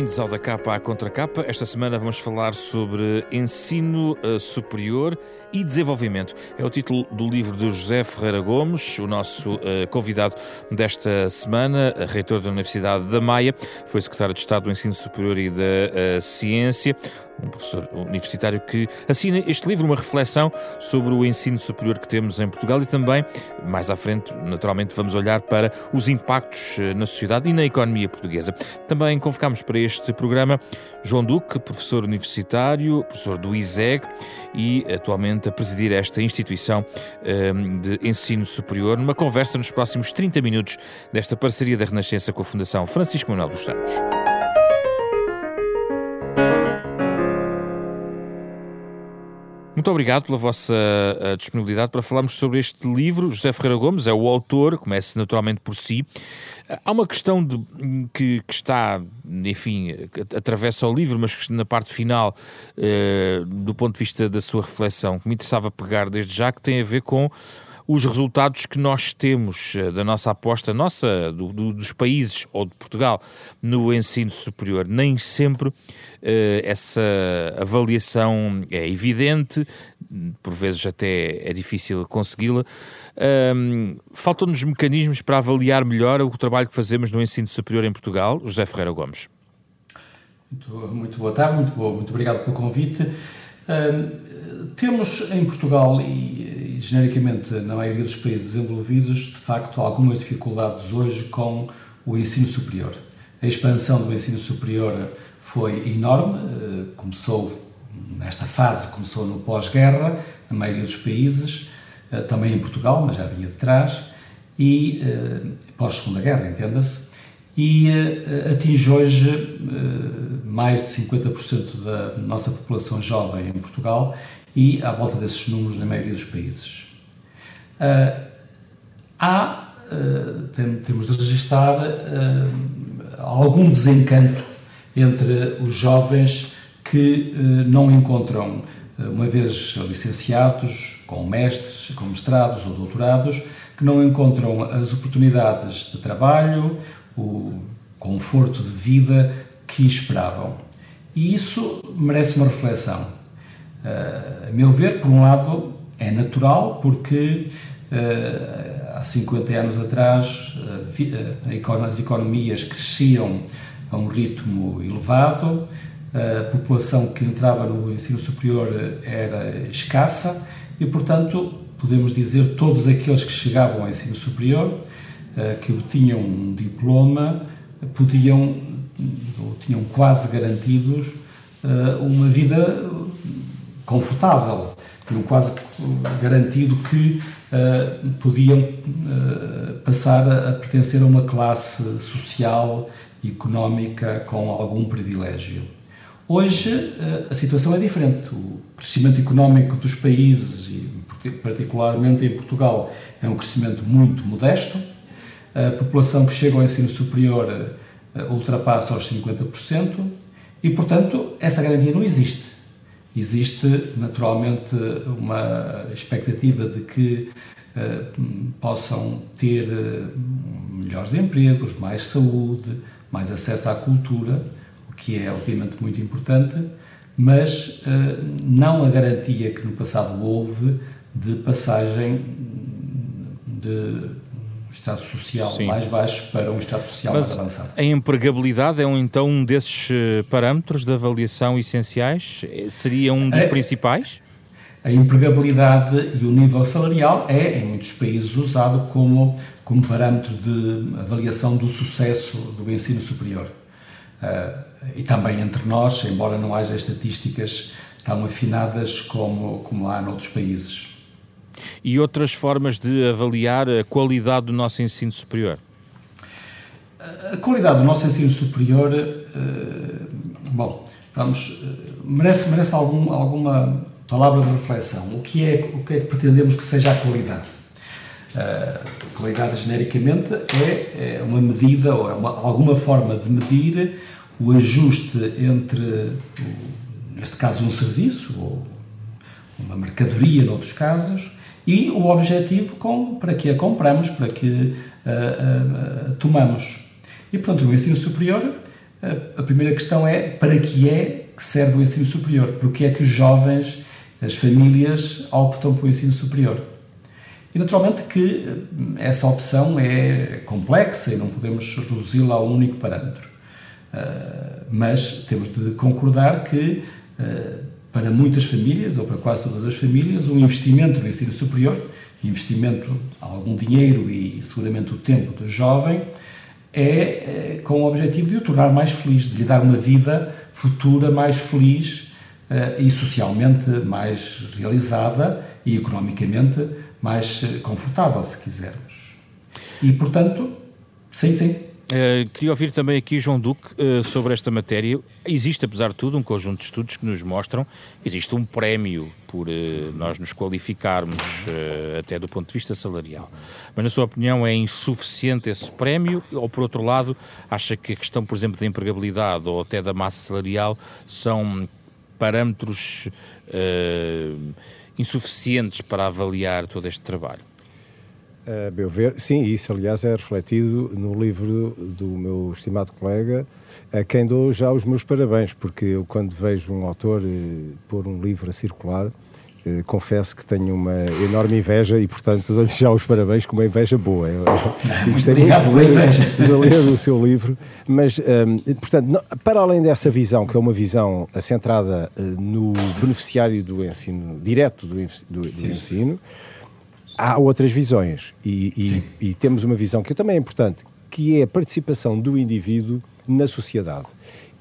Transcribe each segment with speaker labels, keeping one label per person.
Speaker 1: Bem-vindos ao Da Capa à Contra Capa. Esta semana vamos falar sobre ensino uh, superior e desenvolvimento. É o título do livro de José Ferreira Gomes, o nosso uh, convidado desta semana, reitor da Universidade da Maia, foi secretário de Estado do Ensino Superior e da uh, Ciência, um professor universitário que assina este livro, uma reflexão sobre o ensino superior que temos em Portugal e também, mais à frente, naturalmente, vamos olhar para os impactos eh, na sociedade e na economia portuguesa. Também convocámos para este programa João Duque, professor universitário, professor do ISEG e atualmente a presidir esta instituição um, de ensino superior, numa conversa nos próximos 30 minutos desta parceria da Renascença com a Fundação Francisco Manuel dos Santos. Muito obrigado pela vossa uh, disponibilidade para falarmos sobre este livro. José Ferreira Gomes é o autor, comece naturalmente por si. Uh, há uma questão de, que, que, está, enfim, atravessa o livro, mas que na parte final, uh, do ponto de vista da sua reflexão, que me interessava pegar desde já, que tem a ver com os resultados que nós temos da nossa aposta, nossa, do, do, dos países ou de Portugal, no ensino superior. Nem sempre eh, essa avaliação é evidente, por vezes até é difícil consegui-la. Um, Faltam-nos mecanismos para avaliar melhor o trabalho que fazemos no ensino superior em Portugal. José Ferreira Gomes.
Speaker 2: Muito, muito boa tarde, muito, boa, muito obrigado pelo convite. temos em Portugal e, genericamente na maioria dos países desenvolvidos, de facto, algumas dificuldades hoje com o ensino superior. A expansão do ensino superior foi enorme, eh, começou nesta fase, começou no pós-guerra, na maioria dos países, eh, também em Portugal, mas já vinha de trás, e eh, pós-segunda guerra, entenda-se, e atinge hoje mais de 50% da nossa população jovem em Portugal e à volta desses números na maioria dos países. Há, temos de registrar algum desencanto entre os jovens que não encontram, uma vez licenciados, com mestres, com mestrados ou doutorados, que não encontram as oportunidades de trabalho, o conforto de vida que esperavam. E isso merece uma reflexão. Eh, a meu ver, por um lado, é natural, porque há 50 anos atrás as economias cresciam a um ritmo elevado, a população que entrava no ensino superior era escassa e, portanto, podemos dizer todos aqueles que chegavam ao ensino superior, eh, que obtinham um diploma, podiam, ou tinham quase garantidos, eh, uma vida confortável, tinham quase garantido que eh, podiam passar a pertencer a uma classe social económica com algum privilégio. Hoje eh, a situação é diferente. O crescimento económico dos países, e particularmente em Portugal, é um crescimento muito modesto. A população que chega ao ensino superior ultrapassa os 50% e, portanto, essa garantia não existe. Existe, naturalmente, uma expectativa de que uh, possam ter melhores empregos, mais saúde, mais acesso à cultura, o que é obviamente muito importante, mas uh, não a garantia que no passado houve de passagem de estado social Sim. mais baixo para um estado social mas mais avançado.
Speaker 1: A empregabilidade é um, então um desses eh, parâmetros de avaliação essenciais? Seria um dos principais?
Speaker 2: A empregabilidade e o nível salarial é, em muitos países, usado como como parâmetro de avaliação do sucesso do ensino superior. Uh, e também entre nós, embora não haja estatísticas tão afinadas como, como há noutros países.
Speaker 1: E outras formas de avaliar a qualidade do nosso ensino superior?
Speaker 2: A qualidade do nosso ensino superior, uh, bom, vamos, uh, merece, merece algum, alguma palavra de reflexão. O que, é, o que é que pretendemos que seja a qualidade? Uh, qualidade, genericamente, é, é, uma medida ou é uma, alguma forma de medir o ajuste entre, neste caso, um serviço ou uma mercadoria, noutros casos, e o objetivo com, para que a compramos, para que uh, uh, tomamos. E, portanto, no ensino superior, a primeira questão é para que é que serve o ensino superior? Porque é que os jovens, as famílias, optam pelo ensino superior? E naturalmente que essa opção é complexa e não podemos reduzi-la a um único parâmetro. Mas temos de concordar que para muitas famílias, ou para quase todas as famílias, o investimento no ensino superior, investimento algum dinheiro e seguramente o tempo do jovem, é, é, com o objetivo de o tornar mais feliz, de lhe dar uma vida futura mais feliz uh, e socialmente mais realizada e economicamente mais eh, confortável, se quisermos. E, portanto, sim, sim,
Speaker 1: Uh, queria ouvir também aqui, João Duque, uh, sobre esta matéria. Existe, apesar de tudo, um conjunto de estudos que nos mostram que existe um prémio por uh, nós nos qualificarmos, até do ponto de vista salarial. Mas, na sua opinião, é insuficiente esse prémio? Ou, por outro lado, acha que a questão, por exemplo, da empregabilidade ou até da massa salarial são parâmetros insuficientes para avaliar todo este trabalho?
Speaker 3: A meu ver, sim, isso aliás é refletido no livro do meu estimado colega, a quem dou já os meus parabéns, porque eu quando vejo um autor eh, pôr um livro a circular, eh, confesso que tenho uma enorme inveja e, portanto, dou-lhe já os parabéns com uma inveja boa. Eu,
Speaker 2: eu gostaria de ler,
Speaker 3: de ler o seu livro, mas, um, portanto, não, para além dessa visão, que é uma visão centrada uh, no beneficiário do ensino, direto do, do, do ensino, há outras visões e, e, e, temos uma visão que também é importante, que é a participação do indivíduo na sociedade.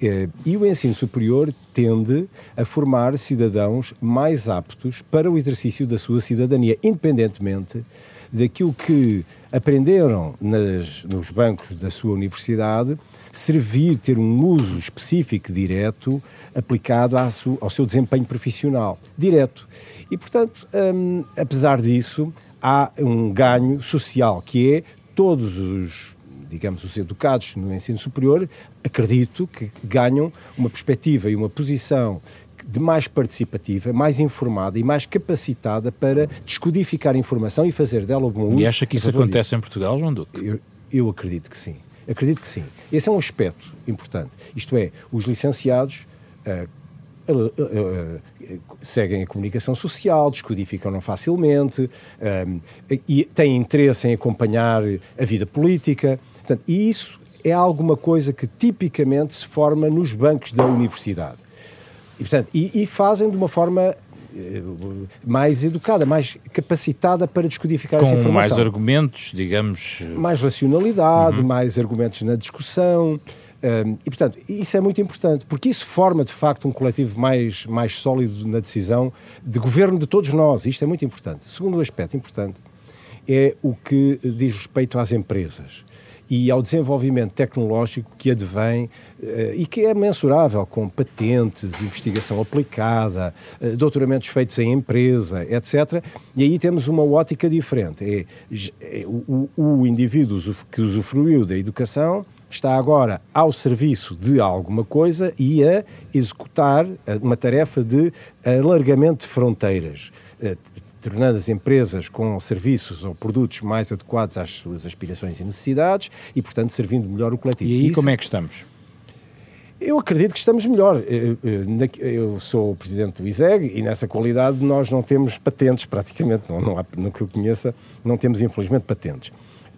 Speaker 3: Eh, e o ensino superior tende a formar cidadãos mais aptos para o exercício da sua cidadania, independentemente daquilo que aprenderam nas, nos bancos da sua universidade, servir, ter um uso específico direto aplicado ao seu desempenho profissional, direto. E, portanto, hum, apesar disso, há um ganho social, que é todos os, digamos, os educados no ensino superior, acredito que ganham uma perspectiva e uma posição de mais participativa, mais informada e mais capacitada para descodificar informação e fazer dela um bom uso.
Speaker 1: E acha que isso acontece disso. em Portugal, João Duque?
Speaker 3: Eu, eu acredito que sim. Acredito que sim. Esse é um aspecto importante. Isto é, os licenciados uh, seguem a comunicação social, descodificam-no facilmente um, e têm interesse em acompanhar a vida política. Portanto, e isso é alguma coisa que tipicamente se forma nos bancos da universidade. E, portanto, e, e fazem de uma forma eh, mais educada, mais capacitada para descodificar
Speaker 1: Com
Speaker 3: essa informação.
Speaker 1: Com mais argumentos, digamos.
Speaker 3: Mais racionalidade, uhum. mais argumentos na discussão. E, portanto, isso é muito importante, porque isso forma, de facto, um coletivo mais, mais sólido na decisão de governo de todos nós. Isto é muito importante. Segundo aspecto importante é o que diz respeito às empresas e ao desenvolvimento tecnológico que advém uh, e que é mensurável com patentes, investigação aplicada, uh, doutoramentos feitos em empresa, etc. E aí temos uma ótica diferente. É, é o, o indivíduo que usufruiu da educação está agora ao serviço de alguma coisa e a executar uma tarefa de alargamento de fronteiras, eh, tornando as empresas com serviços ou produtos mais adequados às suas aspirações e necessidades e, portanto, servindo melhor o coletivo.
Speaker 1: E aí Isso, como é que estamos?
Speaker 3: Eu acredito que estamos melhor. Eh, eh, eu sou o presidente do ISEG e nessa qualidade nós não temos patentes, praticamente, não, não há, no que eu conheça, não temos infelizmente patentes.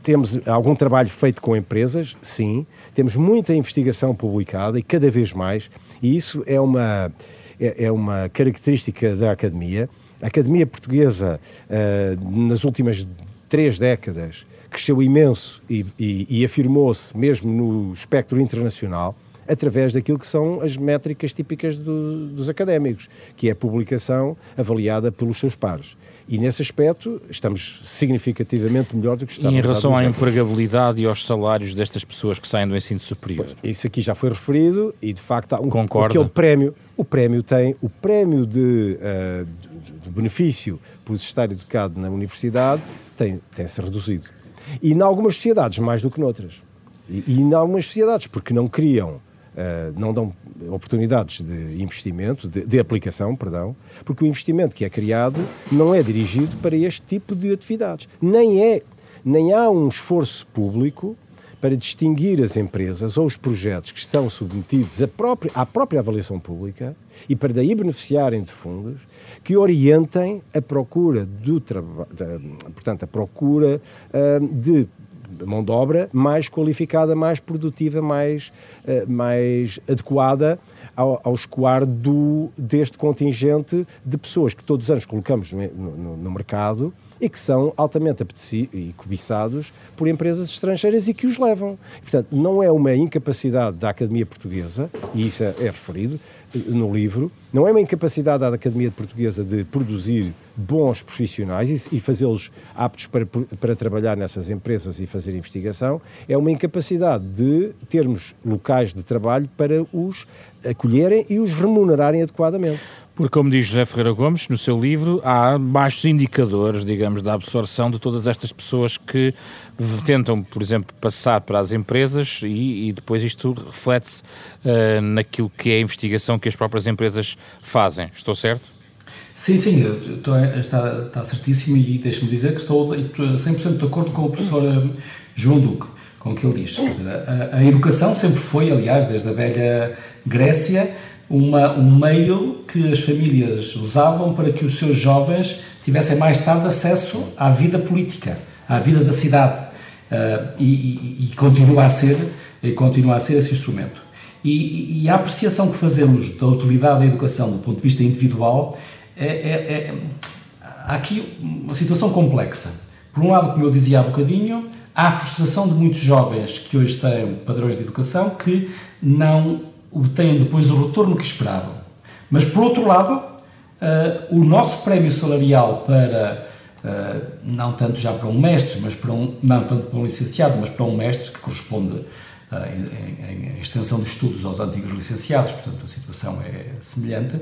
Speaker 3: Temos algum trabalho feito com empresas, sim. Temos muita investigação publicada e cada vez mais. E isso é uma, é, é uma característica da academia. A academia portuguesa, uh, nas últimas três décadas, cresceu imenso e, e, e afirmou-se mesmo no espectro internacional. Através daquilo que são as métricas típicas do, dos académicos, que é a publicação avaliada pelos seus pares. E nesse aspecto estamos significativamente melhor do que estávamos.
Speaker 1: E em relação à empregabilidade e aos salários destas pessoas que saem do ensino superior?
Speaker 3: Isso aqui já foi referido e de facto há um, Concorda? aquele prémio. O prémio tem o prémio de, uh, de, de benefício por estar educado na universidade tem, tem se reduzido. E em algumas sociedades mais do que noutras. E, e em algumas sociedades porque não criam Uh, não dão oportunidades de investimento, de, de, aplicação, perdão, porque o investimento que é criado não é dirigido para este tipo de atividades. Nem é, nem há um esforço público para distinguir as empresas ou os projetos que são submetidos à própria, à própria avaliação pública e para daí beneficiarem de fundos que orientem a procura do portanto, a procura uh, de mão de obra mais qualificada, mais produtiva, mais, uh, mais adequada ao, ao escoar do, deste contingente de pessoas que todos os anos colocamos no, no, no mercado e que são altamente apetecidos e cobiçados por empresas estrangeiras e que os levam. Portanto, não é uma incapacidade da Academia Portuguesa, e isso é, é referido eh, no livro, não é uma incapacidade da Academia Portuguesa de produzir bons profissionais e, e fazê-los aptos para, para trabalhar nessas empresas e fazer investigação, é uma incapacidade de termos locais de trabalho para os acolherem e os remunerarem adequadamente.
Speaker 1: Porque, como diz José Ferreira Gomes no seu livro, há baixos indicadores, digamos, da absorção de todas estas pessoas que tentam, por exemplo, passar para as empresas e, e depois isto reflete-se uh, naquilo que é a investigação que as próprias empresas fazem. Estou certo?
Speaker 2: Sim, sim, estou, está, está certíssimo e deixe-me dizer que estou 100% de acordo com o professor eh, João Duque, com o que ele diz. Dizer, a, a educação sempre foi, aliás, desde a velha Grécia, uma, um meio que as famílias usavam para que os seus jovens tivessem mais tarde acesso à vida política, à vida da cidade. Uh, e, e, e, continua a ser e continua a ser esse instrumento. E, e, a apreciação que fazemos da utilidade da educação do ponto de vista individual é, é, é, há aqui uma situação complexa. Por um lado, como eu dizia há bocadinho, há a frustração de muitos jovens que hoje têm padrões de educação que não obtêm depois o retorno que esperavam. Mas, por outro lado, uh, o nosso prémio salarial para, uh, não tanto já para um mestre, mas para um, não tanto para um licenciado, mas para um mestre, que corresponde uh, em, em, extensão de estudos aos antigos licenciados, portanto a situação é semelhante,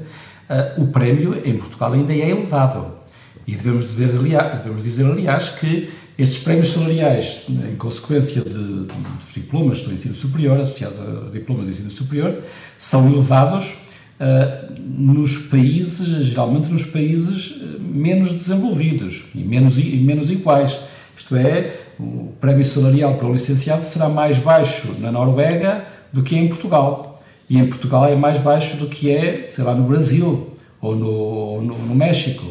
Speaker 2: o prémio em Portugal ainda é elevado. E devemos dizer, aliás, devemos dizer, aliás, que estes prémios salariais, em consequência de, de, dos diplomas do ensino superior, associados a diplomas do ensino superior, são elevados uh, nos países, geralmente nos países eh, menos desenvolvidos e menos, e menos iguais. Isto é, o prémio salarial para o licenciado será mais baixo na Noruega do que em Portugal. E em Portugal é mais baixo do que é, sei lá, no Brasil ou no, no, no México.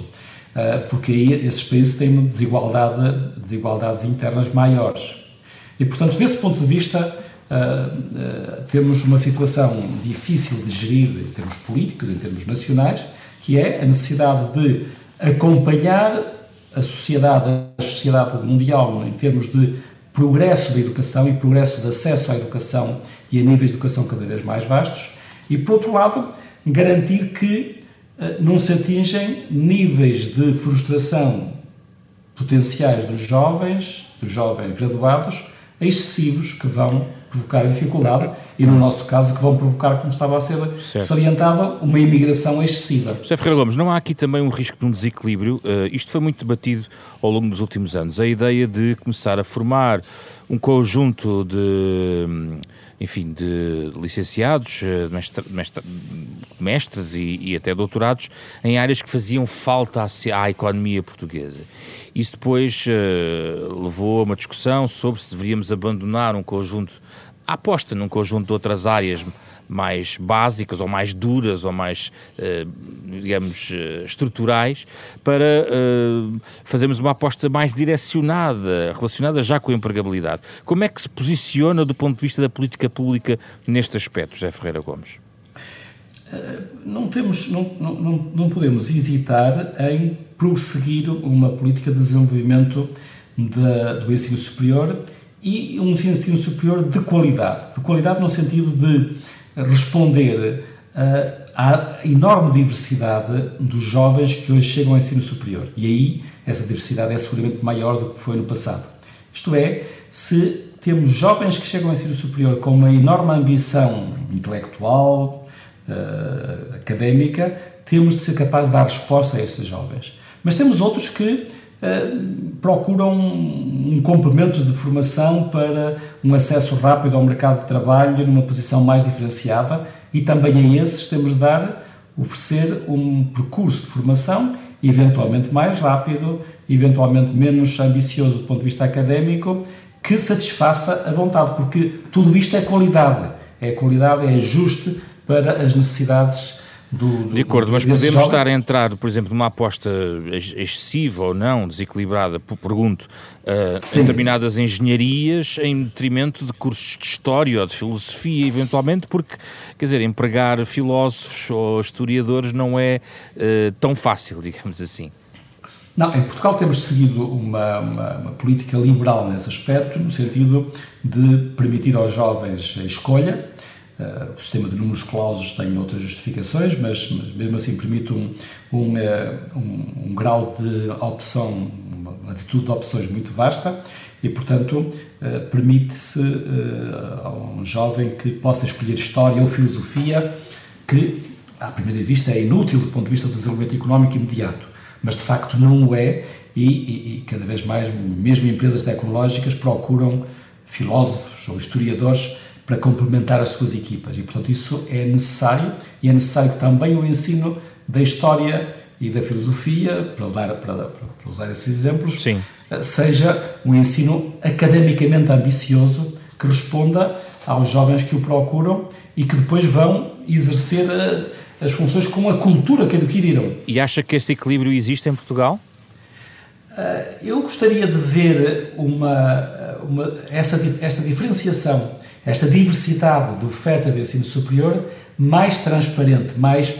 Speaker 2: Eh, porque aí esses países têm desigualdade, desigualdades internas maiores. E, portanto, desse ponto de vista, Uh, uh, temos uma situação difícil de gerir em termos políticos, em termos nacionais, que é a necessidade de acompanhar a sociedade, a sociedade mundial em termos de progresso da educação e progresso de acesso à educação e a níveis de educação cada vez mais vastos, e, por outro lado, garantir que não se atingem níveis de frustração potenciais dos jovens, dos jovens graduados, excessivos que vão provocar dificuldade e, no nosso caso, que vão provocar, como estava a ser certo. salientado, uma imigração excessiva.
Speaker 1: José Ferreira Gomes, não há aqui também um risco de um desequilíbrio? Uh, isto foi muito debatido ao longo dos últimos anos. A ideia de começar a formar um conjunto de enfim, de licenciados, eh, mestre, mestre, mestres e, e, até doutorados em áreas que faziam falta à, à economia portuguesa. Isso depois uh, levou a uma discussão sobre se deveríamos abandonar um conjunto, a aposta num conjunto de outras áreas mais básicas ou mais duras ou mais, eh, digamos, eh, estruturais para eh, fazermos uma aposta mais direcionada, relacionada já com a empregabilidade. Como é que se posiciona do ponto de vista da política pública neste aspecto, José Ferreira Gomes?
Speaker 2: Não, temos, não, não, não podemos hesitar em prosseguir uma política de desenvolvimento do ensino superior e um ensino superior de qualidade. De qualidade no sentido de responder à enorme diversidade dos jovens que hoje chegam ao ensino superior. E aí essa diversidade é seguramente maior do que foi no passado. Isto é, se temos jovens que chegam ao ensino superior com uma enorme ambição intelectual, uh, académica, temos de ser capazes de dar resposta a esses jovens. Mas temos outros que uh, procuram um complemento de formação para um acesso rápido ao mercado de trabalho numa posição mais diferenciada e também a esses temos de dar, oferecer um percurso de formação eventualmente mais rápido, eventualmente menos ambicioso do ponto de vista académico, que satisfaça a vontade, porque tudo isto é qualidade. É qualidade, é ajuste para as necessidades do, do,
Speaker 1: de acordo, mas podemos estar a entrar, por exemplo, numa aposta excessiva ou não, desequilibrada, pergunto, uh, em determinadas engenharias em detrimento de cursos de história ou de filosofia, eventualmente, porque, quer dizer, empregar filósofos ou historiadores não é uh, tão fácil, digamos assim.
Speaker 2: Não, em Portugal temos seguido uma, uma, uma, política liberal nesse aspecto, no sentido de permitir aos jovens a escolha. Uh, o sistema de números clausos tem outras justificações, mas, mas mesmo assim permite um, um, uh, um, um, grau de opção, uma atitude de opções muito vasta e, portanto, uh, permite-se a um jovem que possa escolher história ou filosofia, que, à primeira vista, é inútil do ponto de vista do desenvolvimento económico imediato mas de facto não o é e, e, e, cada vez mais, mesmo empresas tecnológicas procuram filósofos ou historiadores para complementar as suas equipas e, portanto, isso é necessário e é necessário também o ensino da história e da filosofia, para, dar, para, para usar esses exemplos,
Speaker 1: Sim.
Speaker 2: seja um ensino academicamente ambicioso que responda aos jovens que o procuram e que depois vão exercer as funções com a cultura que adquiriram.
Speaker 1: E acha que esse equilíbrio existe em Portugal?
Speaker 2: Uh, eu gostaria de ver uma, uma, essa, esta diferenciação, esta diversidade de oferta de ensino superior mais transparente, mais,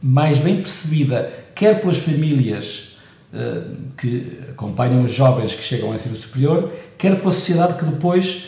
Speaker 2: mais bem percebida, quer pelas famílias uh, que acompanham os jovens que chegam ao ensino superior, quer pela sociedade que depois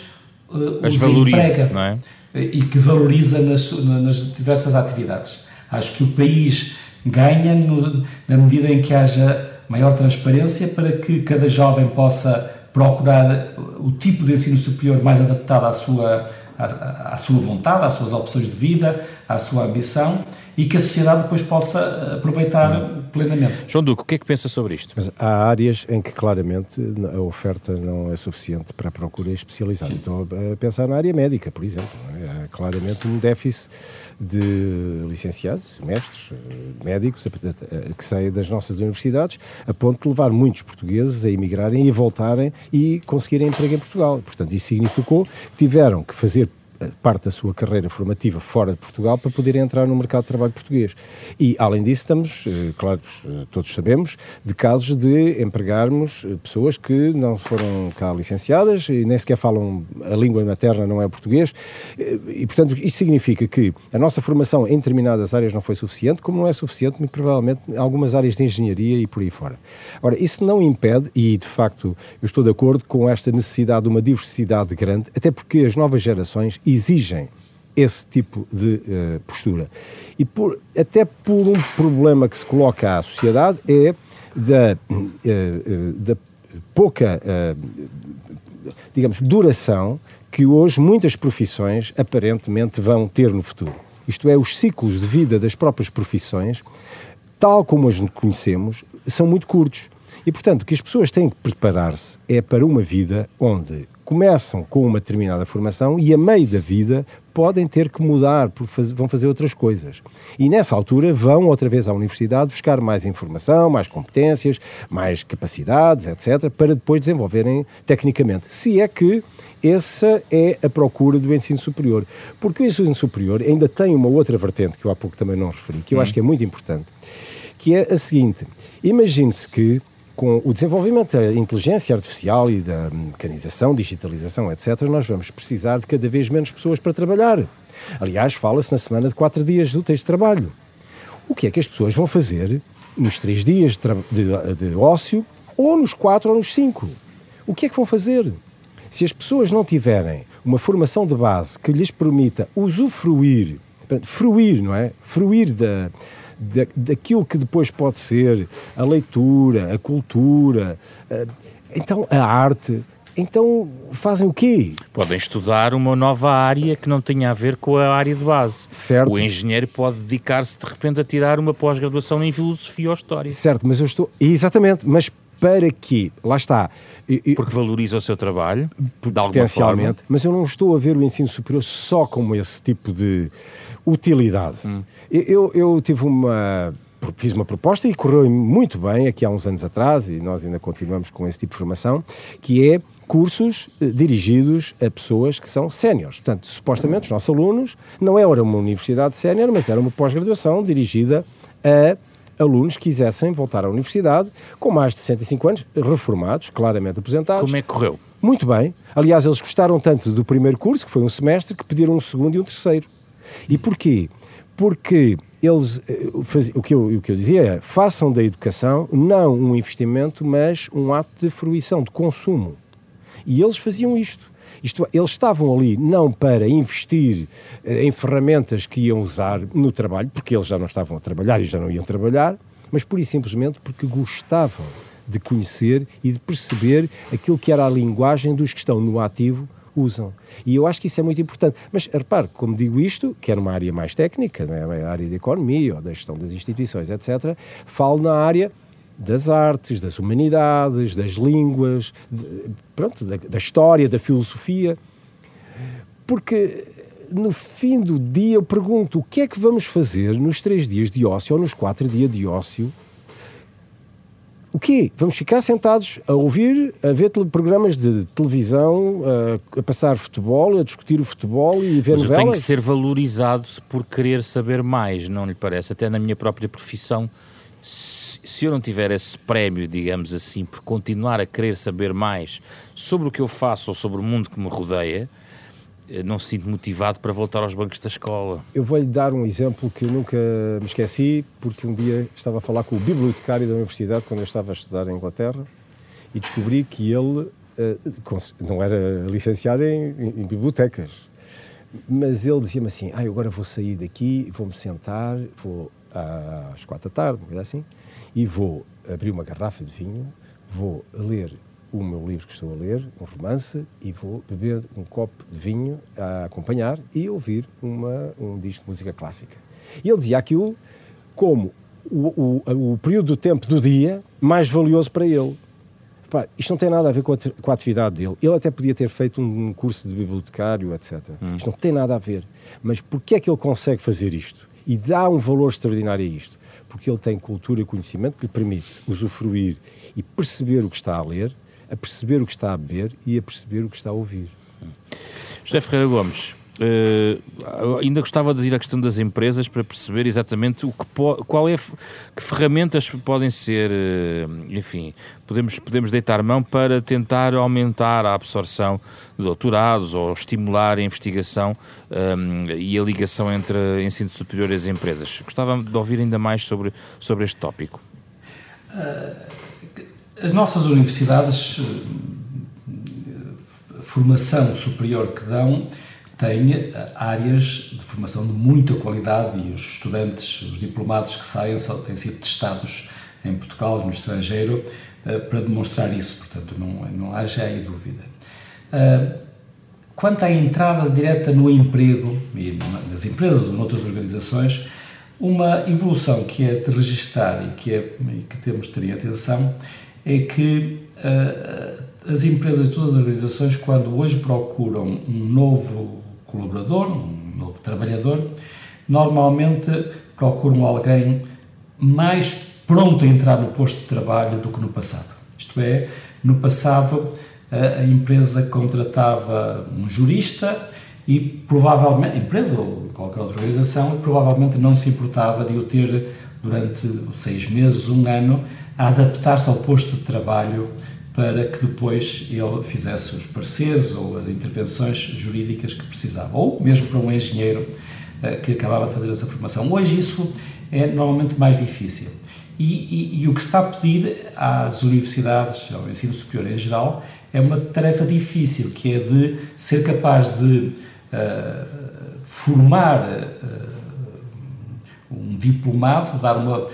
Speaker 2: uh,
Speaker 1: os emprega é?
Speaker 2: e que valoriza nas, nas diversas atividades. Acho que o país ganha no, na medida em que haja maior transparência para que cada jovem possa procurar o tipo de ensino superior mais adaptado à sua, à, à sua vontade, às suas opções de vida, à sua ambição e que a sociedade depois possa aproveitar plenamente.
Speaker 1: João Duque, o que é que pensa sobre isto?
Speaker 3: Mas há áreas em que claramente a oferta não é suficiente para a procura especializada. Estou a pensar na área médica, por exemplo. É? Há claramente um déficit de licenciados, mestres, médicos que saem das nossas universidades, a ponto de levar muitos portugueses a emigrarem e voltarem e conseguirem emprego em Portugal. Portanto, isso significou que tiveram que fazer parte da sua carreira formativa fora de Portugal para poder entrar no mercado de trabalho português. E, além disso, estamos, eh, claro, eh, todos sabemos, de casos de empregarmos eh, pessoas que não foram cá licenciadas e nem sequer falam a língua materna, não é português. E, portanto, isso significa que a nossa formação em determinadas áreas não foi suficiente, como não é suficiente, muito provavelmente, em algumas áreas de engenharia e por aí fora. Ora, isso não impede, e de facto eu estou de acordo com esta necessidade de uma diversidade grande, até porque as novas gerações exigem esse tipo de uh, postura. E por, até por um problema que se coloca à sociedade é da, uh, da pouca, digamos, duração que hoje muitas profissões aparentemente vão ter no futuro. Isto é, os ciclos de vida das próprias profissões, tal como as conhecemos, são muito curtos. E, portanto, o que as pessoas têm que preparar-se é para uma vida onde começam com uma determinada formação e, a meio da vida, podem ter que mudar, porque vão fazer outras coisas. E nessa altura vão outra vez à universidade buscar mais informação, mais competências, mais capacidades, etc., para depois desenvolverem tecnicamente. Se é que essa é a procura do ensino superior. Porque o ensino superior ainda tem uma outra vertente que eu há pouco também não referi, que eu hum. acho que é muito importante, que é a seguinte: imagine-se que com o desenvolvimento da inteligência artificial e da mecanização, digitalização, etc., nós vamos precisar de cada vez menos pessoas para trabalhar. Aliás, fala-se na semana de quatro dias úteis de trabalho. O que é que as pessoas vão fazer nos três dias de, de, de ócio, ou nos quatro ou nos cinco? O que é que vão fazer? Se as pessoas não tiverem uma formação de base que lhes permita usufruir fruir, não é? Fruir da, da, daquilo que depois pode ser a leitura, a cultura, a, então a arte. Então fazem o quê?
Speaker 1: Podem estudar uma nova área que não tenha a ver com a área de base.
Speaker 3: Certo.
Speaker 1: O engenheiro pode dedicar-se de repente a tirar uma pós-graduação em filosofia ou história.
Speaker 3: Certo, mas eu estou. Exatamente, mas para quê? Lá está.
Speaker 1: Porque valoriza o seu trabalho,
Speaker 3: potencialmente, mas eu não estou a ver o ensino superior só como esse tipo de utilidade. Hum. Eu, eu tive uma fiz uma proposta e correu muito bem aqui há uns anos atrás, e nós ainda continuamos com esse tipo de formação, que é cursos eh, dirigidos a pessoas que são séniores. Portanto, supostamente, os nossos alunos não era uma universidade sénior, mas era uma pós-graduação dirigida a alunos que quisessem voltar à universidade com mais de 65 anos, reformados, claramente aposentados.
Speaker 1: Como é que correu?
Speaker 3: Muito bem. Aliás, eles gostaram tanto do primeiro curso, que foi um semestre, que pediram um segundo e um terceiro. E porquê? Porque eles, eh, faz, o, que eu, o que eu dizia é, façam da educação não um investimento, mas um ato de fruição, de consumo. E eles faziam isto. Isto, eles estavam ali não para investir eh, em ferramentas que iam usar no trabalho, porque eles já não estavam a trabalhar e já não iam trabalhar, mas pura e simplesmente porque gostavam de conhecer e de perceber aquilo que era a linguagem dos que estão no ativo usam. E eu acho que isso é muito importante. Mas repare, como digo isto, que é numa área mais técnica, não é área da economia ou da gestão das instituições, etc., falo na área das artes, das humanidades, das línguas, de, pronto, da, da, história, da filosofia. Porque no fim do dia eu pergunto o que é que vamos fazer nos três dias de ócio ou nos quatro dias de ócio o quê? Vamos ficar sentados a ouvir, a ver programas de televisão, a, a passar futebol, a discutir o futebol e ver
Speaker 1: Mas
Speaker 3: novelas?
Speaker 1: tem que ser valorizado por querer saber mais, não lhe parece? Até na minha própria profissão, se, se eu não tiver esse prémio, digamos assim, por continuar a querer saber mais sobre o que eu faço ou sobre o mundo que me rodeia, não se sinto motivado para voltar aos bancos da escola.
Speaker 3: Eu vou-lhe dar um exemplo que eu nunca me esqueci, porque um dia estava a falar com o bibliotecário da universidade quando eu estava a estudar em Inglaterra e descobri que ele uh, não era licenciado em, em, bibliotecas, mas ele dizia-me assim: ah, agora vou sair daqui, vou-me sentar, vou às quatro da tarde, assim, e vou abrir uma garrafa de vinho, vou ler o meu livro que estou a ler, um romance, e vou beber um copo de vinho a acompanhar e ouvir uma, um disco de música clássica. E ele dizia aquilo como o, o, o período do tempo do dia mais valioso para ele. Repare, isto não tem nada a ver com a, com a, atividade dele. Ele até podia ter feito um curso de bibliotecário, etc. Hum. Isto não tem nada a ver. Mas porquê é que ele consegue fazer isto? E dá um valor extraordinário a isto? Porque ele tem cultura e conhecimento que lhe permite usufruir e perceber o que está a ler, a perceber o que está a beber e a perceber o que está a ouvir.
Speaker 1: José Ferreira Gomes, Uh, ainda gostava de ir à questão das empresas para perceber exatamente o que qual é que ferramentas podem ser, uh, enfim, podemos, podemos deitar mão para tentar aumentar a absorção de doutorados ou estimular a investigação um, e a ligação entre ensino superior e as empresas. Gostava de ouvir ainda mais sobre, sobre este tópico.
Speaker 2: Uh as nossas universidades, a eh, formação superior que dão, têm eh, áreas de formação de muita qualidade e os estudantes, os diplomados que saem, têm sido testados em Portugal, no estrangeiro, eh, para demonstrar isso, portanto, não, não haja aí dúvida. Quanto à entrada direta no emprego, nas empresas ou noutras organizações, uma evolução que é de registar e que, é, e que temos de ter atenção é que uh, as empresas, todas as organizações, quando hoje procuram um novo colaborador, um novo trabalhador, normalmente procuram alguém mais pronto a entrar no posto de trabalho do que no passado. Isto é, no passado a empresa contratava um jurista e provavelmente, a empresa ou qualquer outra organização, provavelmente não se importava de o ter durante seis meses, um ano, a adaptar-se ao posto de trabalho para que depois ele fizesse os pareceres ou as intervenções jurídicas que precisava, ou mesmo para um engenheiro uh, que acabava de fazer essa formação. Hoje isso é normalmente mais difícil. E, e, e, o que se está a pedir às universidades, ao ensino superior em geral, é uma tarefa difícil, que é de ser capaz de uh, formar uh, um diplomado, dar uma,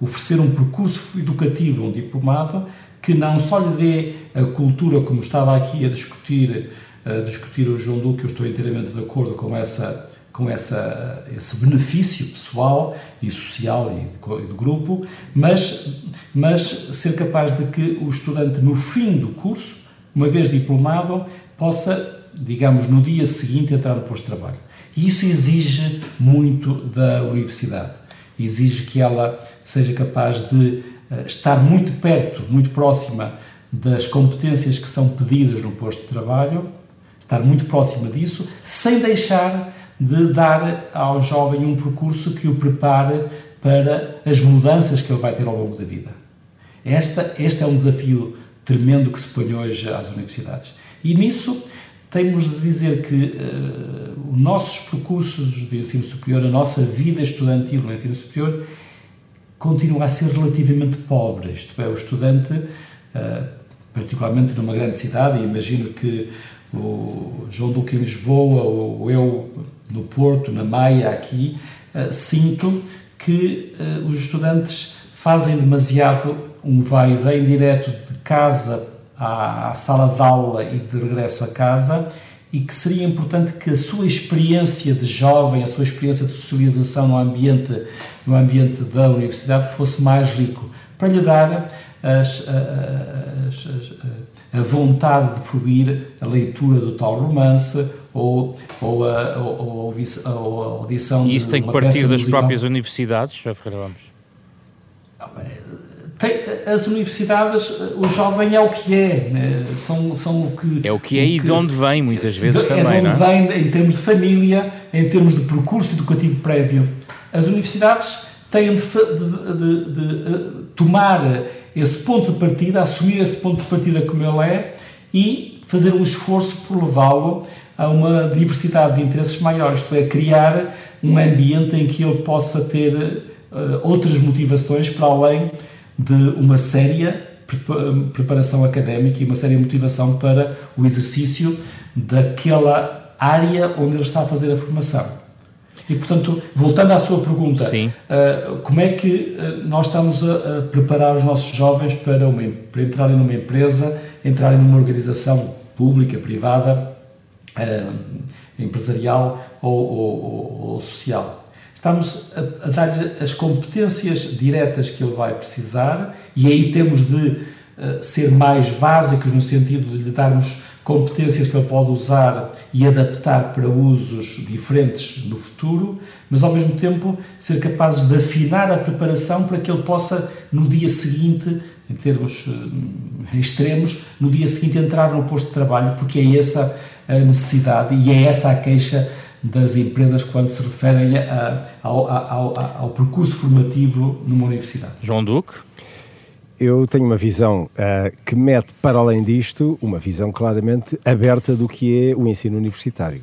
Speaker 2: oferecer um percurso educativo a um diplomado que não só lhe dê a cultura, como estava aqui a discutir, a discutir o João Duque, eu estou inteiramente de acordo com essa com essa, esse benefício pessoal e social e do grupo, mas, mas ser capaz de que o estudante, no fim do curso, uma vez diplomado, possa, digamos, no dia seguinte entrar no posto de trabalho. E isso exige muito da universidade. Exige que ela seja capaz de uh, estar muito perto, muito próxima das competências que são pedidas no posto de trabalho, estar muito próxima disso, sem deixar de dar ao jovem um percurso que o prepare para as mudanças que ele vai ter ao longo da vida. Esta, este é um desafio tremendo que se põe hoje às universidades. E nisso temos de dizer que uh, os nossos percursos de ensino superior, a nossa vida estudantil no ensino superior, continua a ser relativamente pobre. Isto é, o estudante, uh, particularmente numa grande cidade, e imagino que o João Duque em Lisboa, ou eu no Porto, na Maia, aqui, uh, sinto que uh, os estudantes fazem demasiado um vai e vem direto de casa à sala de aula e de regresso a casa e que seria importante que a sua experiência de jovem, a sua experiência de socialização no ambiente, no ambiente da universidade fosse mais rico, para lhe dar as, as, as, a vontade de fruir a leitura do tal romance ou, ou, a, ou, a, ou a audição
Speaker 1: E isso tem que partir das próprias universidades, já Ferreira Gomes?
Speaker 2: Tem, as universidades, o jovem é o que é, né? são, são o que...
Speaker 1: É o que é e de onde vem, muitas vezes
Speaker 2: de,
Speaker 1: também,
Speaker 2: é de
Speaker 1: onde
Speaker 2: vem em termos de família, em termos de percurso educativo prévio. As universidades têm de, de, de, de tomar esse ponto de partida, assumir esse ponto de partida como ele é e fazer um esforço por levá-lo a uma diversidade de interesses maiores, isto é, criar um ambiente em que ele possa ter uh, outras motivações para além de uma séria preparação académica e uma séria motivação para o exercício daquela área onde ele está a fazer a formação. E, portanto, voltando à sua pergunta, uh, como é que uh, nós estamos a, a, preparar os nossos jovens para, uma, para entrarem numa empresa, entrarem numa organização pública, privada, uh, empresarial ou, ou, ou, social? Estamos a, a dar-lhe as competências diretas que ele vai precisar e aí temos de ser mais básicos no sentido de lhe darmos competências que ele pode usar e adaptar para usos diferentes no futuro, mas ao mesmo tempo ser capazes de afinar a preparação para que ele possa, no dia seguinte, em termos uh, extremos, no dia seguinte entrar no posto de trabalho, porque é essa a necessidade e é essa a queixa das empresas quando se referem a, ao, ao, ao percurso formativo numa universidade.
Speaker 1: João Duque?
Speaker 3: eu tenho uma visão uh, que mete para além disto uma visão claramente aberta do que é o ensino universitário.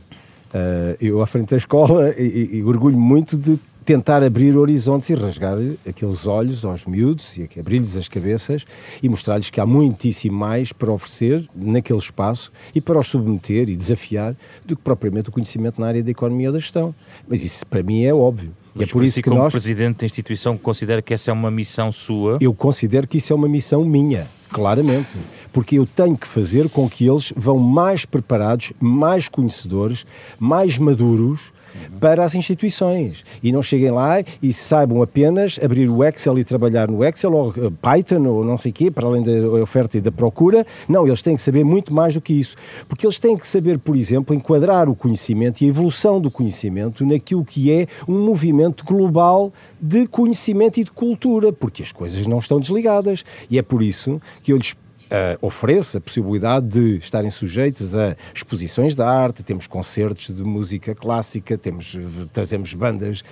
Speaker 3: Uh, eu, à frente da escola, e, e, orgulho muito de tentar abrir horizontes e rasgar aqueles olhos aos miúdos e abrir-lhes as cabeças e mostrar-lhes que há muitíssimo mais para oferecer naquele espaço e para os submeter e desafiar do que propriamente o conhecimento na área da economia ou da gestão. Mas isso para mim é óbvio.
Speaker 1: Mas é por isso que como nós... presidente da instituição considera que essa é uma missão sua?
Speaker 3: Eu considero que isso é uma missão minha, claramente, porque eu tenho que fazer com que eles vão mais preparados, mais conhecedores, mais maduros para as instituições e não cheguem lá e saibam apenas abrir o Excel e trabalhar no Excel ou uh, Python ou não sei o quê, para além da oferta e da procura. Não, eles têm que saber muito mais do que isso, porque eles têm que saber, por exemplo, enquadrar o conhecimento e a evolução do conhecimento naquilo que é um movimento global de conhecimento e de cultura, porque as coisas não estão desligadas. E é por isso que eu lhes uh, oferece a possibilidade de estarem sujeitos a exposições de arte, temos concertos de música clássica, temos, trazemos bandas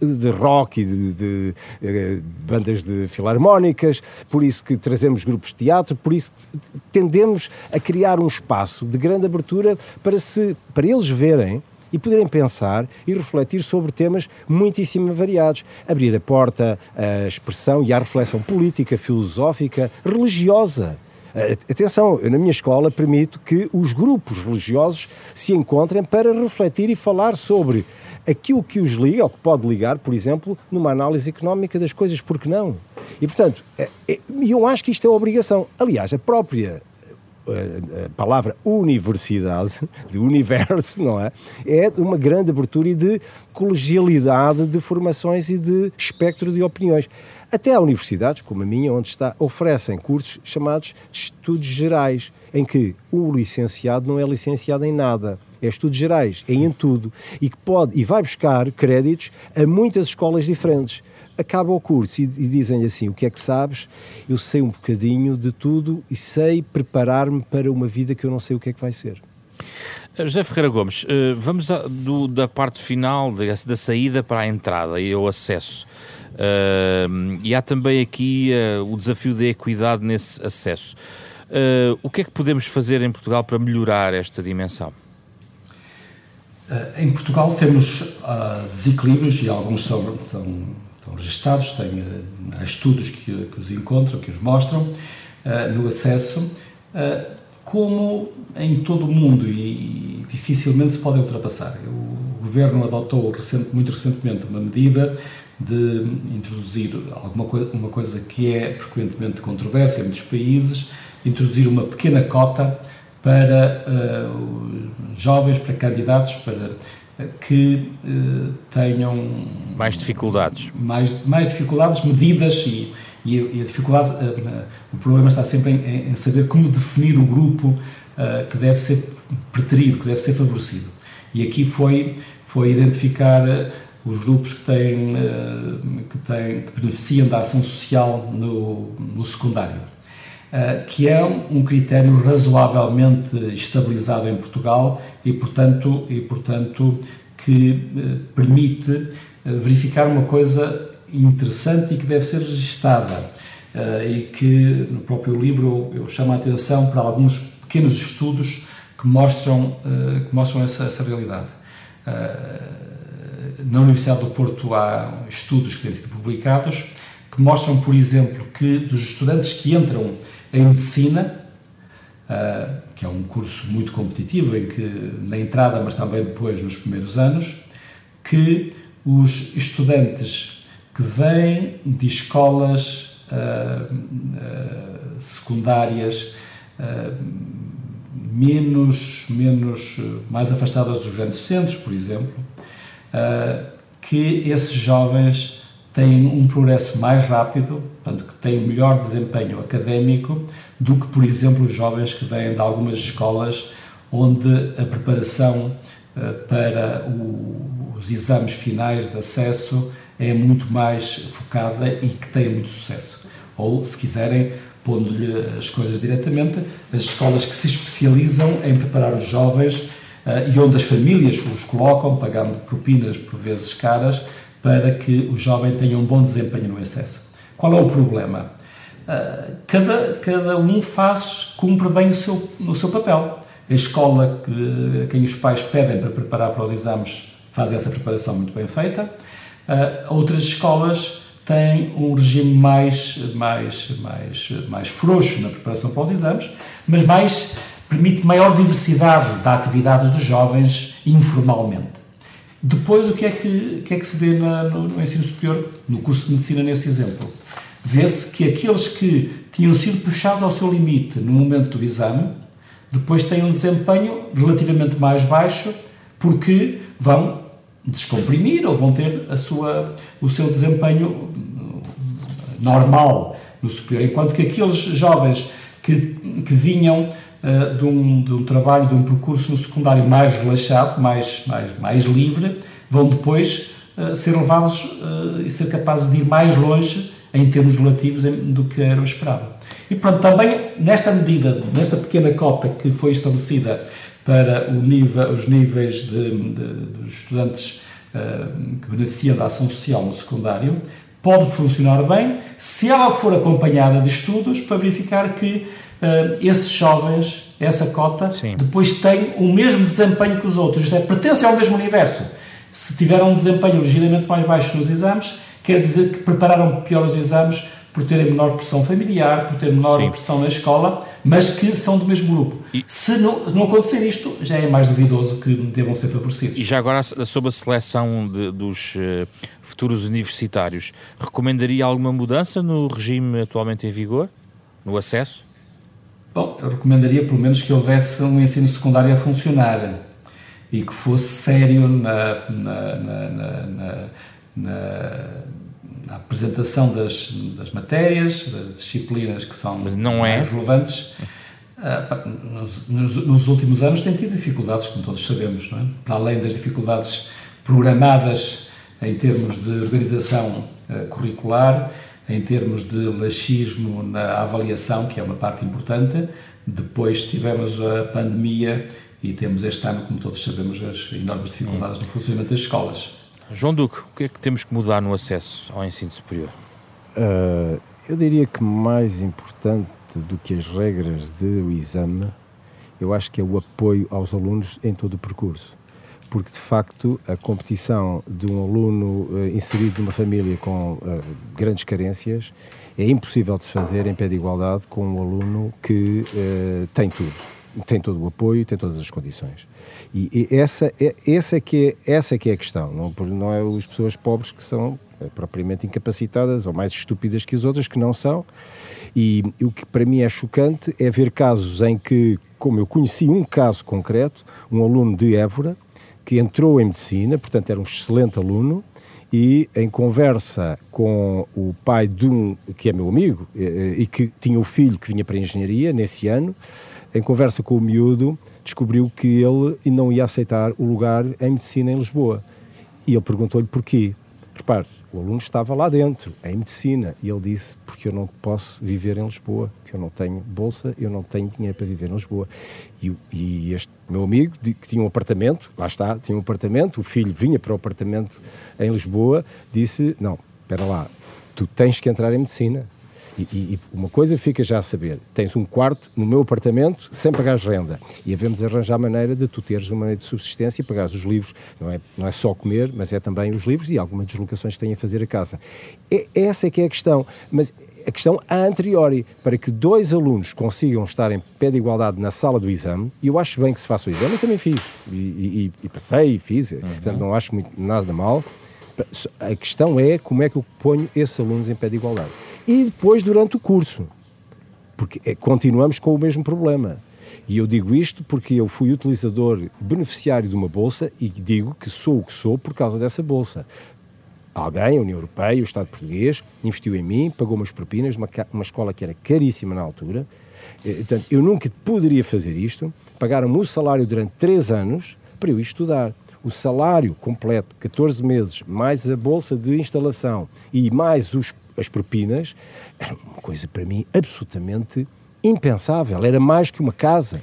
Speaker 3: de rock e de, de uh, bandas de filarmónicas, por isso que trazemos grupos de teatro, por isso tendemos a criar um espaço de grande abertura para, se, para eles verem e poderem pensar e refletir sobre temas muitíssimo variados. Abrir a porta à expressão e à reflexão política, filosófica, religiosa. Atenção, eu na minha escola permito que os grupos religiosos se encontrem para refletir e falar sobre aquilo que os liga, ou que pode ligar, por exemplo, numa análise económica das coisas, porque não? E, portanto, é, é, eu acho que isto é obrigação. Aliás, a própria a palavra universidade, de universo, não é? É uma grande abertura e de colegialidade de formações e de espectro de opiniões. Até há universidades, como a minha, onde está, oferecem cursos chamados de estudos gerais, em que o licenciado não é licenciado em nada é estudos gerais, é em tudo, e que pode e vai buscar créditos a muitas escolas diferentes acaba o curso e, e dizem assim: O que é que sabes? Eu sei um bocadinho de tudo e sei preparar-me para uma vida que eu não sei o que é que vai ser.
Speaker 1: Eh, José Ferreira Gomes, eh, vamos a, do, da parte final, da, da, saída para a entrada e o acesso. Uh, e há também aqui uh, o desafio da equidade nesse acesso. Uh, o que é que podemos fazer em Portugal para melhorar esta dimensão?
Speaker 2: em Portugal temos desequilíbrios e alguns são, são estão registados, tem, há estudos que, que, os encontram, que os mostram no acesso, como em todo o mundo e, dificilmente se pode ultrapassar. O governo adotou recente, muito recentemente uma medida de introduzir alguma coisa, uma coisa que é frequentemente controversa em muitos países, introduzir uma pequena cota para uh, jovens, para candidatos, para que uh, tenham
Speaker 1: mais dificuldades,
Speaker 2: mais, mais dificuldades medidas e, e, e a dificuldade, uh, o problema está sempre em, em, saber como definir o grupo que deve ser preterido, que deve ser favorecido. E aqui foi foi identificar os grupos que têm que têm que beneficiam da ação social no, no secundário. que é um critério razoavelmente estabilizado em Portugal e portanto, e, portanto que eh, permite eh, verificar uma coisa interessante e que deve ser registada uh, e que no próprio livro eu, chamo a atenção para alguns pequenos estudos que mostram, uh, que mostram essa, essa realidade. Uh, na Universidade do Porto há estudos que têm sido publicados que mostram, por exemplo, que dos estudantes que entram em medicina, que é um curso muito competitivo, em que na entrada, mas também depois nos primeiros anos, que os estudantes que vêm de escolas uh, uh, secundárias menos, menos, mais afastadas dos grandes centros, por exemplo, que esses jovens têm um progresso mais rápido, portanto, que têm melhor desempenho académico do que, por exemplo, os jovens que vêm de algumas escolas onde a preparação para os exames finais de acesso é muito mais focada e que têm muito sucesso. Ou, se quiserem, pondo-lhe as coisas diretamente, as escolas que se especializam em preparar os jovens uh, e onde as famílias os colocam, pagando propinas por vezes caras, para que o jovem tenha um bom desempenho no acesso. Qual é o problema? Uh, cada, cada um faz, cumpre bem o seu, o seu papel. A escola que, quem os pais pedem para preparar para os exames faz essa preparação muito bem feita. Uh, outras escolas têm um regime mais, mais, mais, mais frouxo na preparação para os exames, mas mais, permite maior diversidade da atividades dos jovens informalmente. Depois, o que é que, que, é que se vê na, no, no, ensino superior, no curso de medicina, nesse exemplo? Vê-se que aqueles que tinham sido puxados ao seu limite no momento do exame, depois têm um desempenho relativamente mais baixo, porque vão descomprimir ou vão ter a sua, o seu desempenho normal no superior, enquanto que aqueles jovens que, que vinham uh, de, um, de um trabalho, de um percurso no secundário mais relaxado, mais, mais, mais livre, vão depois uh, ser levados uh, e ser capazes de ir mais longe em termos relativos do que era esperado. E pronto, também nesta medida, nesta pequena cota que foi estabelecida para nível, os níveis de, de, dos estudantes que beneficiam da ação social no secundário, pode funcionar bem se ela for acompanhada de estudos para verificar que uh, esses jovens, essa cota, Sim. depois têm o mesmo desempenho que os outros, isto é, pertencem ao mesmo universo. Se tiveram um desempenho ligeiramente mais baixo nos exames, quer dizer que prepararam pior os exames por terem menor pressão familiar, por ter menor Sim. pressão na escola, mas que são do mesmo grupo. E... Se não, não acontecer isto, já é mais duvidoso que devam ser favorecidos.
Speaker 1: E já agora, sobre a seleção de, dos uh, futuros universitários, recomendaria alguma mudança no regime atualmente em vigor? No acesso?
Speaker 2: Bom, eu recomendaria pelo menos que houvesse um ensino secundário a funcionar e que fosse sério na, na, na, na na apresentação das, das matérias, das disciplinas que são não é. mais relevantes. Uh, nos, nos, nos, últimos anos tem tido dificuldades, como todos sabemos, não é? para além das dificuldades programadas em termos de organização uh, curricular, em termos de laxismo na avaliação, que é uma parte importante. Depois tivemos a pandemia e temos este ano, como todos sabemos, as enormes dificuldades no funcionamento das escolas.
Speaker 1: João Duque, o que é que temos que mudar no acesso ao ensino superior?
Speaker 3: Uh, eu diria que mais importante do que as regras do exame, eu acho que é o apoio aos alunos em todo o percurso. Porque, de facto, a competição de um aluno uh, inserido numa família com uh, grandes carências é impossível de se fazer em pé de igualdade com um aluno que tem tudo. Tem todo o apoio, tem todas as condições. E, e essa, é, essa, é que é, essa é que é a questão, não, não é as pessoas pobres que são é, propriamente incapacitadas ou mais estúpidas que as outras, que não são. E, e o que para mim é chocante é ver casos em que, como eu conheci um caso concreto, um aluno de Évora, que entrou em medicina, portanto era um excelente aluno, e em conversa com o pai de um que é meu amigo e que tinha o filho que vinha para a engenharia nesse ano, em conversa com o miúdo, descobriu que ele não ia aceitar o lugar em medicina em Lisboa. E ele perguntou-lhe porquê. Repare-se, o aluno estava lá dentro, em medicina, e ele disse: Porque eu não posso viver em Lisboa, que eu não tenho bolsa, eu não tenho dinheiro para viver em Lisboa. E, e este meu amigo, que tinha um apartamento, lá está, tinha um apartamento, o filho vinha para o apartamento em Lisboa, disse: Não, espera lá, tu tens que entrar em medicina, e, e, uma coisa fica já a saber: tens um quarto no meu apartamento sem pagares renda. E havemos arranjar maneira de tu teres uma maneira de subsistência e pagares os livros. Não é, não é só comer, mas é também os livros e algumas deslocações que têm a fazer a casa. É, essa é que é a questão. Mas a questão a anteriori, para que dois alunos consigam estar em pé de igualdade na sala do exame, e eu acho bem que se faça o exame, eu também fiz, e, e, e passei, e fiz, uhum. portanto não acho muito, nada mal. A questão é como é que eu ponho esses alunos em pé de igualdade e depois durante o curso. Porque é, continuamos com o mesmo problema. E eu digo isto porque eu fui utilizador beneficiário de uma bolsa e digo que sou o que sou por causa dessa bolsa. Alguém, a União Europeia, o Estado português, investiu em mim, pagou umas propinas, uma, uma escola que era caríssima na altura. Eh, portanto, eu nunca poderia fazer isto. Pagaram-me o salário durante três anos para eu estudar o salário completo, 14 meses, mais a bolsa de instalação e mais os, as propinas, era uma coisa para mim absolutamente impensável. Era mais que uma casa.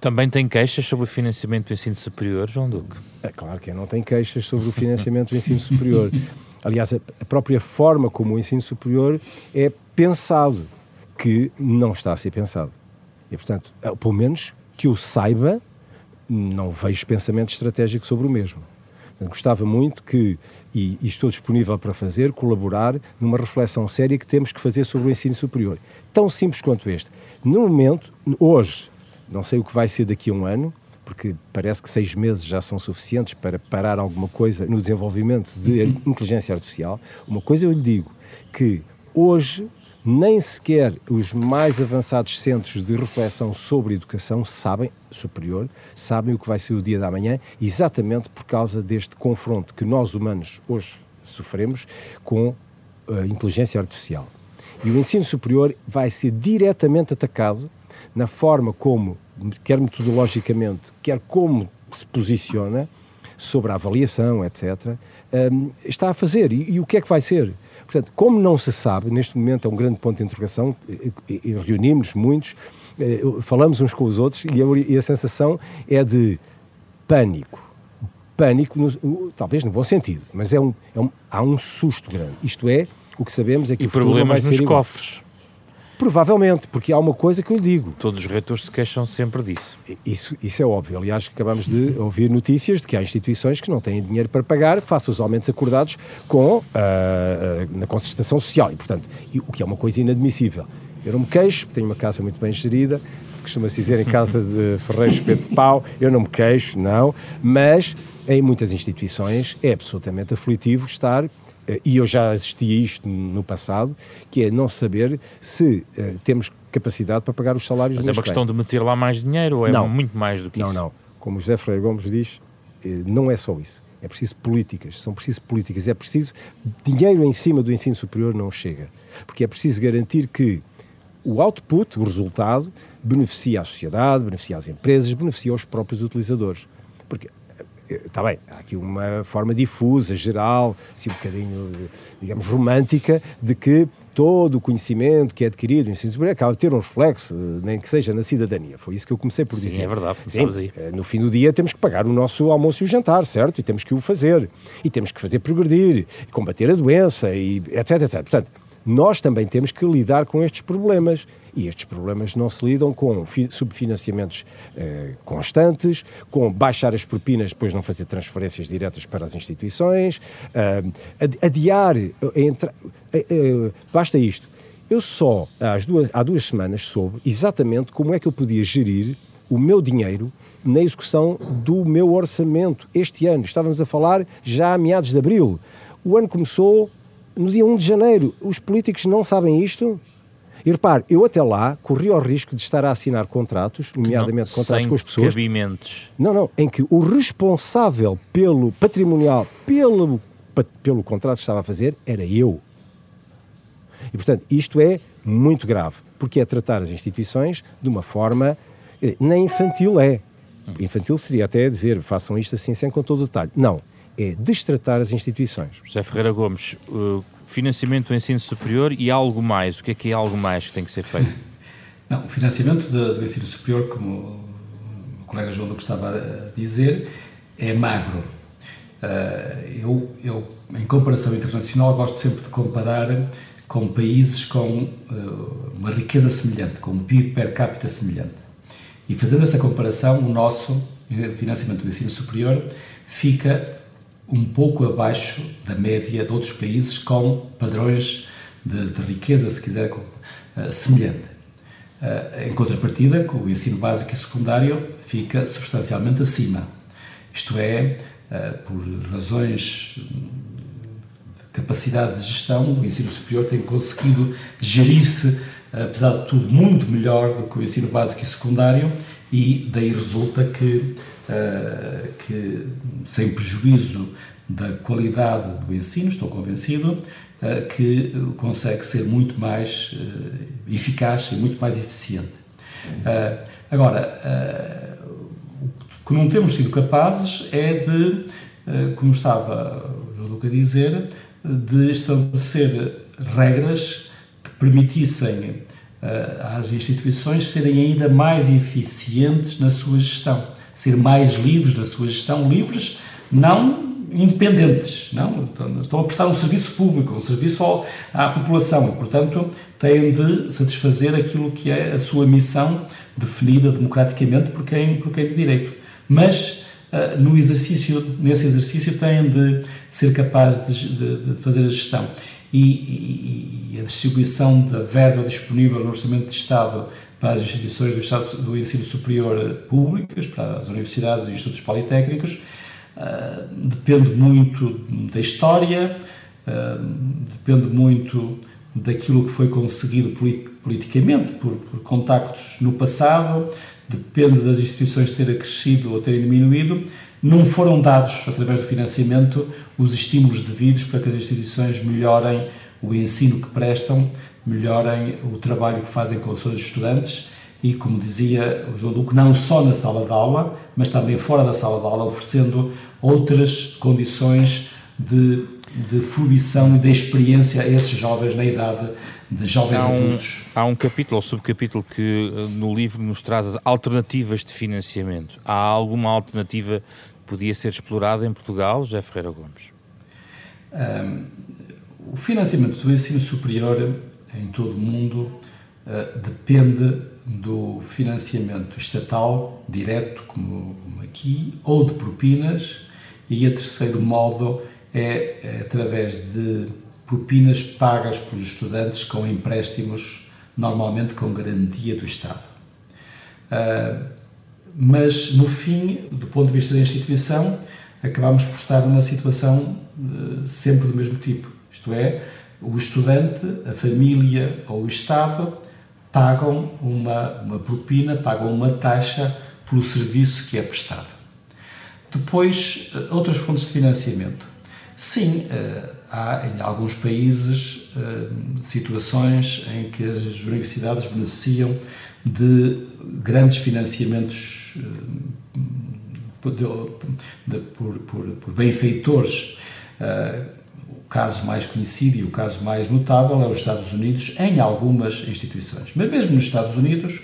Speaker 1: Também tem queixas sobre o financiamento do ensino superior, João Duque?
Speaker 3: É claro que não tem queixas sobre o financiamento do ensino superior. Aliás, a própria forma como o ensino superior é pensado, que não está a ser pensado. E, portanto, pelo menos que eu saiba, não vejo pensamento estratégico sobre o mesmo. Gostava muito que, e, e, estou disponível para fazer, colaborar numa reflexão séria que temos que fazer sobre o ensino superior. Tão simples quanto este. No momento, hoje, não sei o que vai ser daqui a um ano, porque parece que seis meses já são suficientes para parar alguma coisa no desenvolvimento de inteligência artificial. Uma coisa eu lhe digo, que hoje nem sequer os mais avançados centros de reflexão sobre educação sabem, superior, sabem o que vai ser o dia da manhã, exatamente por causa deste confronto que nós humanos hoje sofremos com a inteligência artificial. E o ensino superior vai ser diretamente atacado na forma como, quer metodologicamente, quer como se posiciona sobre a avaliação, etc., um, está a fazer. E, e o que é que vai ser? Portanto, como não se sabe, neste momento é um grande ponto de interrogação, reunimos muitos, eh, falamos uns com os outros e a, e a sensação é de pânico. Pânico, no, talvez no bom sentido, mas é um, é um, há um susto grande. Isto é, o que sabemos é que
Speaker 1: e
Speaker 3: o
Speaker 1: problemas nos cofres.
Speaker 3: Provavelmente, porque há uma coisa que eu lhe digo.
Speaker 1: Todos os reitores se queixam sempre disso.
Speaker 3: Isso, isso é óbvio. Aliás, acabamos de ouvir notícias de que há instituições que não têm dinheiro para pagar face aos aumentos acordados com, uh, uh, na concertação social. E, portanto, o que é uma coisa inadmissível. Eu não me queixo, tenho uma casa muito bem gerida, costuma-se dizer em casa de Ferreiros Espeto de Pau, eu não me queixo, não, mas em muitas instituições é absolutamente aflitivo estar e eu já assisti a isto no passado, que é não saber se uh, temos capacidade para pagar os salários
Speaker 1: Mas é uma questão de meter lá mais dinheiro ou é não, muito mais do que
Speaker 3: não,
Speaker 1: isso?
Speaker 3: Não, não. Como o José Freire Gomes diz, uh, não é só isso. É preciso políticas, são preciso políticas, é preciso dinheiro em cima do ensino superior não chega, porque é preciso garantir que o output, o resultado, beneficia a sociedade, beneficia as empresas, beneficia os próprios utilizadores. Porque está bem, há aqui uma forma difusa, geral, assim um bocadinho, digamos, romântica, de que todo o conhecimento que é adquirido no ensino superior acaba de ter um reflexo, nem que seja na cidadania. Foi isso que eu comecei por
Speaker 1: Sim,
Speaker 3: dizer.
Speaker 1: é verdade.
Speaker 3: Sim. Eh, no fim do dia temos que pagar o nosso almoço e o jantar, certo? E temos que o fazer. E temos que fazer progredir, combater a doença, e etc, etc. Portanto, nós também temos que lidar com estes problemas. E estes problemas não se lidam com subfinanciamentos eh, constantes, com baixar as propinas, depois não fazer transferências diretas para as instituições, eh, adiar. Eh, eh, eh, basta isto. Eu só, duas, há duas semanas, soube exatamente como é que eu podia gerir o meu dinheiro na execução do meu orçamento este ano. Estávamos a falar já a meados de abril. O ano começou no dia 1 de janeiro. Os políticos não sabem isto? E repare, eu até lá corri ao risco de estar a assinar contratos, nomeadamente não, contratos com as pessoas.
Speaker 1: Cabimentos.
Speaker 3: Não, não, em que o responsável pelo patrimonial, pelo, pelo contrato que estava a fazer, era eu. E portanto, isto é muito grave, porque é tratar as instituições de uma forma. Eh, nem infantil é. Infantil seria até dizer façam isto assim, sem com todo o detalhe. Não é destratar as instituições.
Speaker 1: José Ferreira Gomes, uh, financiamento do ensino superior e algo mais. O que é que é algo mais que tem que ser feito?
Speaker 2: Não, o financiamento do, do ensino superior, como o colega João Lucas estava a dizer, é magro. Uh, eu, eu, em comparação internacional, gosto sempre de comparar com países com uh, uma riqueza semelhante, com um PIB per capita semelhante. E fazendo essa comparação, o nosso financiamento do ensino superior fica um pouco abaixo da média de outros países com padrões de, de riqueza, se quiser, uh, semelhante. Uh, em contrapartida, com o ensino básico e secundário fica substancialmente acima. Isto é, uh, por razões de capacidade de gestão, o ensino superior tem conseguido gerir-se, apesar de tudo, muito melhor do que o ensino básico e secundário, e daí resulta que eh, que, sem prejuízo da qualidade do ensino, estou convencido, uh, que consegue ser muito mais uh, eficaz e muito mais eficiente. agora, o que não temos sido capazes é de, como estava o João Luca a dizer, de estabelecer regras que permitissem às instituições serem ainda mais eficientes na sua gestão ser mais livres da sua gestão, livres, não independentes, não? Estão a prestar um serviço público, um serviço ao, à população e, portanto, têm de satisfazer aquilo que é a sua missão definida democraticamente por quem, por quem de direito. Mas, uh, no exercício, nesse exercício, têm de ser capazes de, de, de fazer a gestão. E, e, e, a distribuição da verba disponível no Orçamento de Estado para as instituições do, Estado, do ensino superior públicas, para as universidades e institutos politécnicos, uh, depende muito da história, uh, depende muito daquilo que foi conseguido politicamente, por, por, contactos no passado, depende das instituições terem crescido ou terem diminuído. Não foram dados, através do financiamento, os estímulos devidos para que as instituições melhorem o ensino que prestam, melhorem o trabalho que fazem com os seus estudantes e, como dizia o João Duque, não só na sala de aula, mas também fora da sala de aula, oferecendo outras condições de, de fruição e de experiência a esses jovens na idade de jovens
Speaker 1: há um,
Speaker 2: adultos.
Speaker 1: Há um capítulo ou subcapítulo que eh, no livro nos traz as alternativas de financiamento. Há alguma alternativa que podia ser explorada em Portugal, José Ferreira Gomes?
Speaker 2: Um, o financiamento do ensino superior em todo o mundo depende do financiamento estatal direto, como aqui, ou de propinas, e a terceiro modo é, é através de propinas pagas pelos estudantes com empréstimos, normalmente com garantia do Estado. Uh, mas, no fim, do ponto de vista da instituição, acabamos por estar numa situação uh, sempre do mesmo tipo. Isto é, o estudante, a família ou o Estado pagam uma, uma propina, pagam uma taxa pelo serviço que é prestado. Depois, uh, outras fontes de financiamento. Sim, há em alguns países situações em que as universidades beneficiam de grandes financiamentos por, por, por benfeitores. Caso mais conhecido e o caso mais notável é os Estados Unidos, em algumas instituições. Mas mesmo nos Estados Unidos,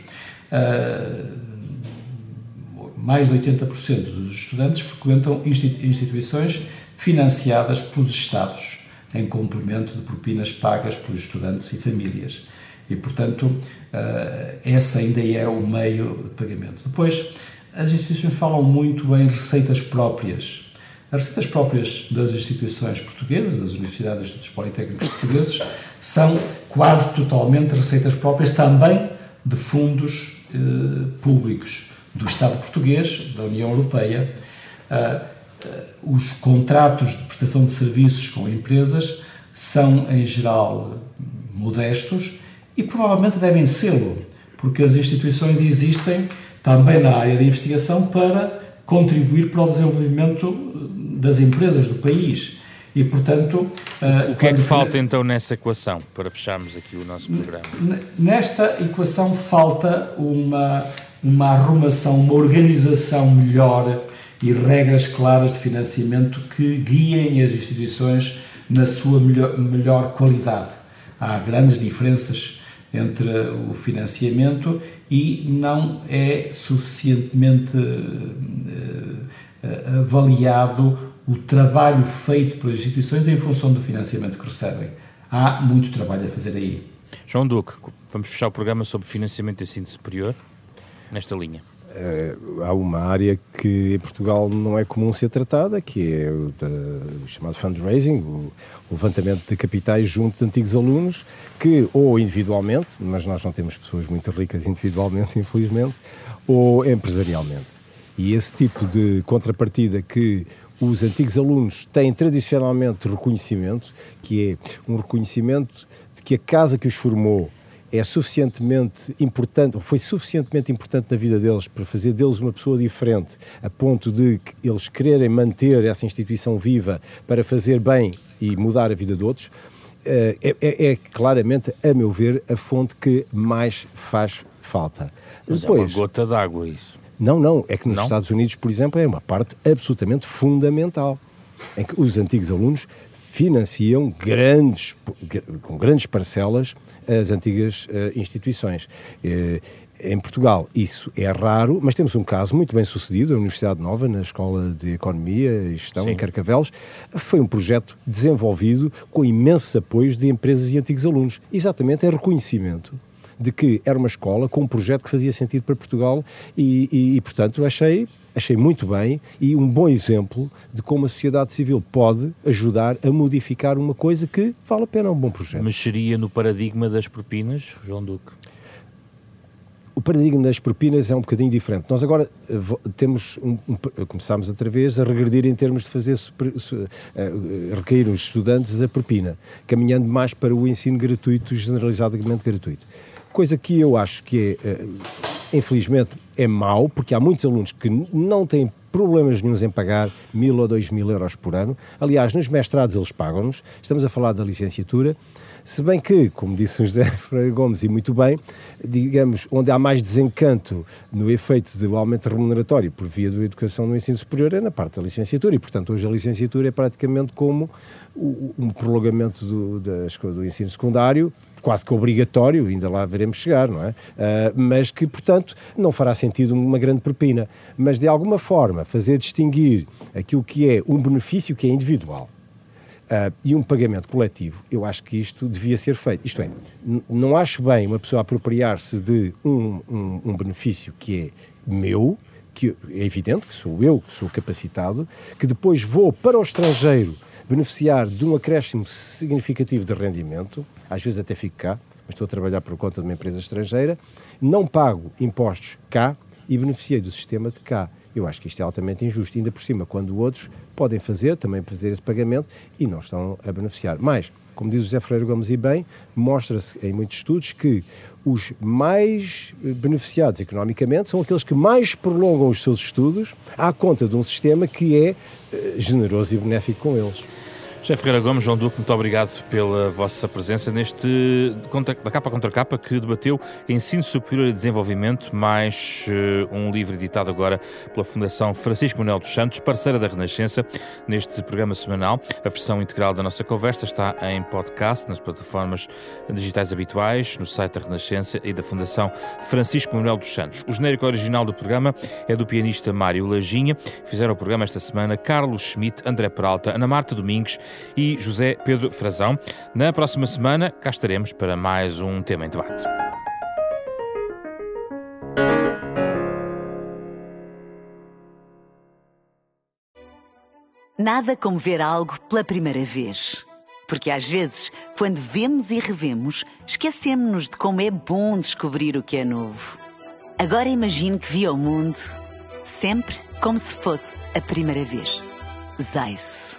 Speaker 2: mais de 80% dos estudantes frequentam instituições financiadas pelos Estados, em complemento de propinas pagas pelos estudantes e famílias. E, portanto, uh, esse ainda é o meio de pagamento. Depois, as instituições falam muito em receitas próprias. As receitas próprias das instituições portuguesas, das universidades institutos politécnicos portugueses, são quase totalmente receitas próprias também de fundos uh, públicos do Estado português, da União Europeia. Uh, os contratos de prestação de serviços com empresas são, em geral, modestos e provavelmente devem sê-lo, porque as instituições existem também na área de investigação para contribuir para o desenvolvimento das empresas do país. E, portanto.
Speaker 1: O que é que falta então nessa equação, para fecharmos aqui o nosso programa?
Speaker 2: Nesta equação falta uma, uma arrumação, uma organização melhor e regras claras de financiamento que guiem as instituições na sua melhor, melhor qualidade. Há grandes diferenças entre o financiamento e não é suficientemente uh, avaliado o trabalho feito pelas instituições em função do financiamento que recebem. Há muito trabalho a fazer aí.
Speaker 1: João Duque, vamos fechar o programa sobre financiamento de ensino superior nesta linha.
Speaker 3: Uh, há uma área que em Portugal não é comum ser tratada, que é o, de, o chamado fundraising, o, o, levantamento de capitais junto de antigos alunos, que ou individualmente, mas nós não temos pessoas muito ricas individualmente, infelizmente, ou empresarialmente. E esse tipo de contrapartida que os antigos alunos têm tradicionalmente reconhecimento, que é um reconhecimento de que a casa que os formou é suficientemente importante, ou foi suficientemente importante na vida deles para fazer deles uma pessoa diferente, a ponto de eles quererem manter essa instituição viva para fazer bem e mudar a vida de outros, eh, é, é, é claramente, a meu ver, a fonte que mais faz falta.
Speaker 1: Mas Depois, é uma gota d'água isso.
Speaker 3: Não, não, é que nos não? Estados Unidos, por exemplo, é uma parte absolutamente fundamental, em que os antigos alunos financiam grandes, com grandes parcelas as antigas uh, instituições. Uh, em Portugal isso é raro, mas temos um caso muito bem sucedido, a Universidade Nova, na Escola de Economia e Gestão Sim. em Carcavelos, foi um projeto desenvolvido com imensos apoios de empresas e antigos alunos. Exatamente, é reconhecimento de que era uma escola com um projeto que fazia sentido para Portugal e, e, e portanto, achei achei muito bem e um bom exemplo de como a sociedade civil pode ajudar a modificar uma coisa que vale a pena, é um bom projeto.
Speaker 1: Mas seria no paradigma das propinas, João Duque?
Speaker 3: O paradigma das propinas é um bocadinho diferente. Nós agora eh, temos um, um, começamos outra vez a regredir em termos de fazer super, uh, recair os estudantes a propina, caminhando mais para o ensino gratuito, generalizadamente gratuito. Coisa que eu acho que é, uh, infelizmente, é mau, porque há muitos alunos que não têm problemas nenhums em pagar mil ou dois mil euros por ano. Aliás, nos mestrados eles pagam-nos. Estamos a falar da licenciatura. Se bem que, como disse o José Freire Gomes, e muito bem, digamos, onde há mais desencanto no efeito do aumento remuneratório por via da educação no ensino superior é na parte da licenciatura. E, portanto, hoje a licenciatura é praticamente como um prolongamento do, do ensino secundário, quase que obrigatório, ainda lá veremos chegar, não é? Uh, mas que, portanto, não fará sentido uma grande propina. Mas, de alguma forma, fazer distinguir aquilo que é um benefício que é individual uh, e um pagamento coletivo, eu acho que isto devia ser feito. Isto é, não acho bem uma pessoa apropriar-se de um, um, um benefício que é meu, que é evidente que sou eu que sou capacitado, que depois vou para o estrangeiro beneficiar de um acréscimo significativo de rendimento, às vezes até fico cá, mas estou a trabalhar por conta de uma empresa estrangeira, não pago impostos cá e beneficiei do sistema de cá. Eu acho que isto é altamente injusto, ainda por cima, quando outros podem fazer, também fazer esse pagamento e não estão a beneficiar. Mas, como diz o José Ferreira Gomes e bem, mostra-se em muitos estudos que os mais beneficiados economicamente são aqueles que mais prolongam os seus estudos à conta de um sistema que é eh, generoso e benéfico com eles.
Speaker 1: José Ferreira Gomes, João Duque, muito obrigado pela vossa presença neste da capa contra capa que debateu Ensino Superior e Desenvolvimento, mais uh, um livro editado agora pela Fundação Francisco Manuel dos Santos, parceira da Renascença, neste programa semanal. A versão integral da nossa conversa está em podcast, nas plataformas digitais habituais, no site da Renascença e da Fundação Francisco Manuel dos Santos. O genérico original do programa é do pianista Mário Lajinha. Fizeram o programa esta semana Carlos Schmidt, André Peralta, Ana Marta Domingues e José Pedro Frazão. Na próxima semana, cá estaremos para mais um tema em debate.
Speaker 4: Nada como ver algo pela primeira vez. Porque às vezes, quando vemos e revemos, esquecemos-nos de como é bom descobrir o que é novo. Agora imagine que viu o mundo sempre como se fosse a primeira vez. Zais.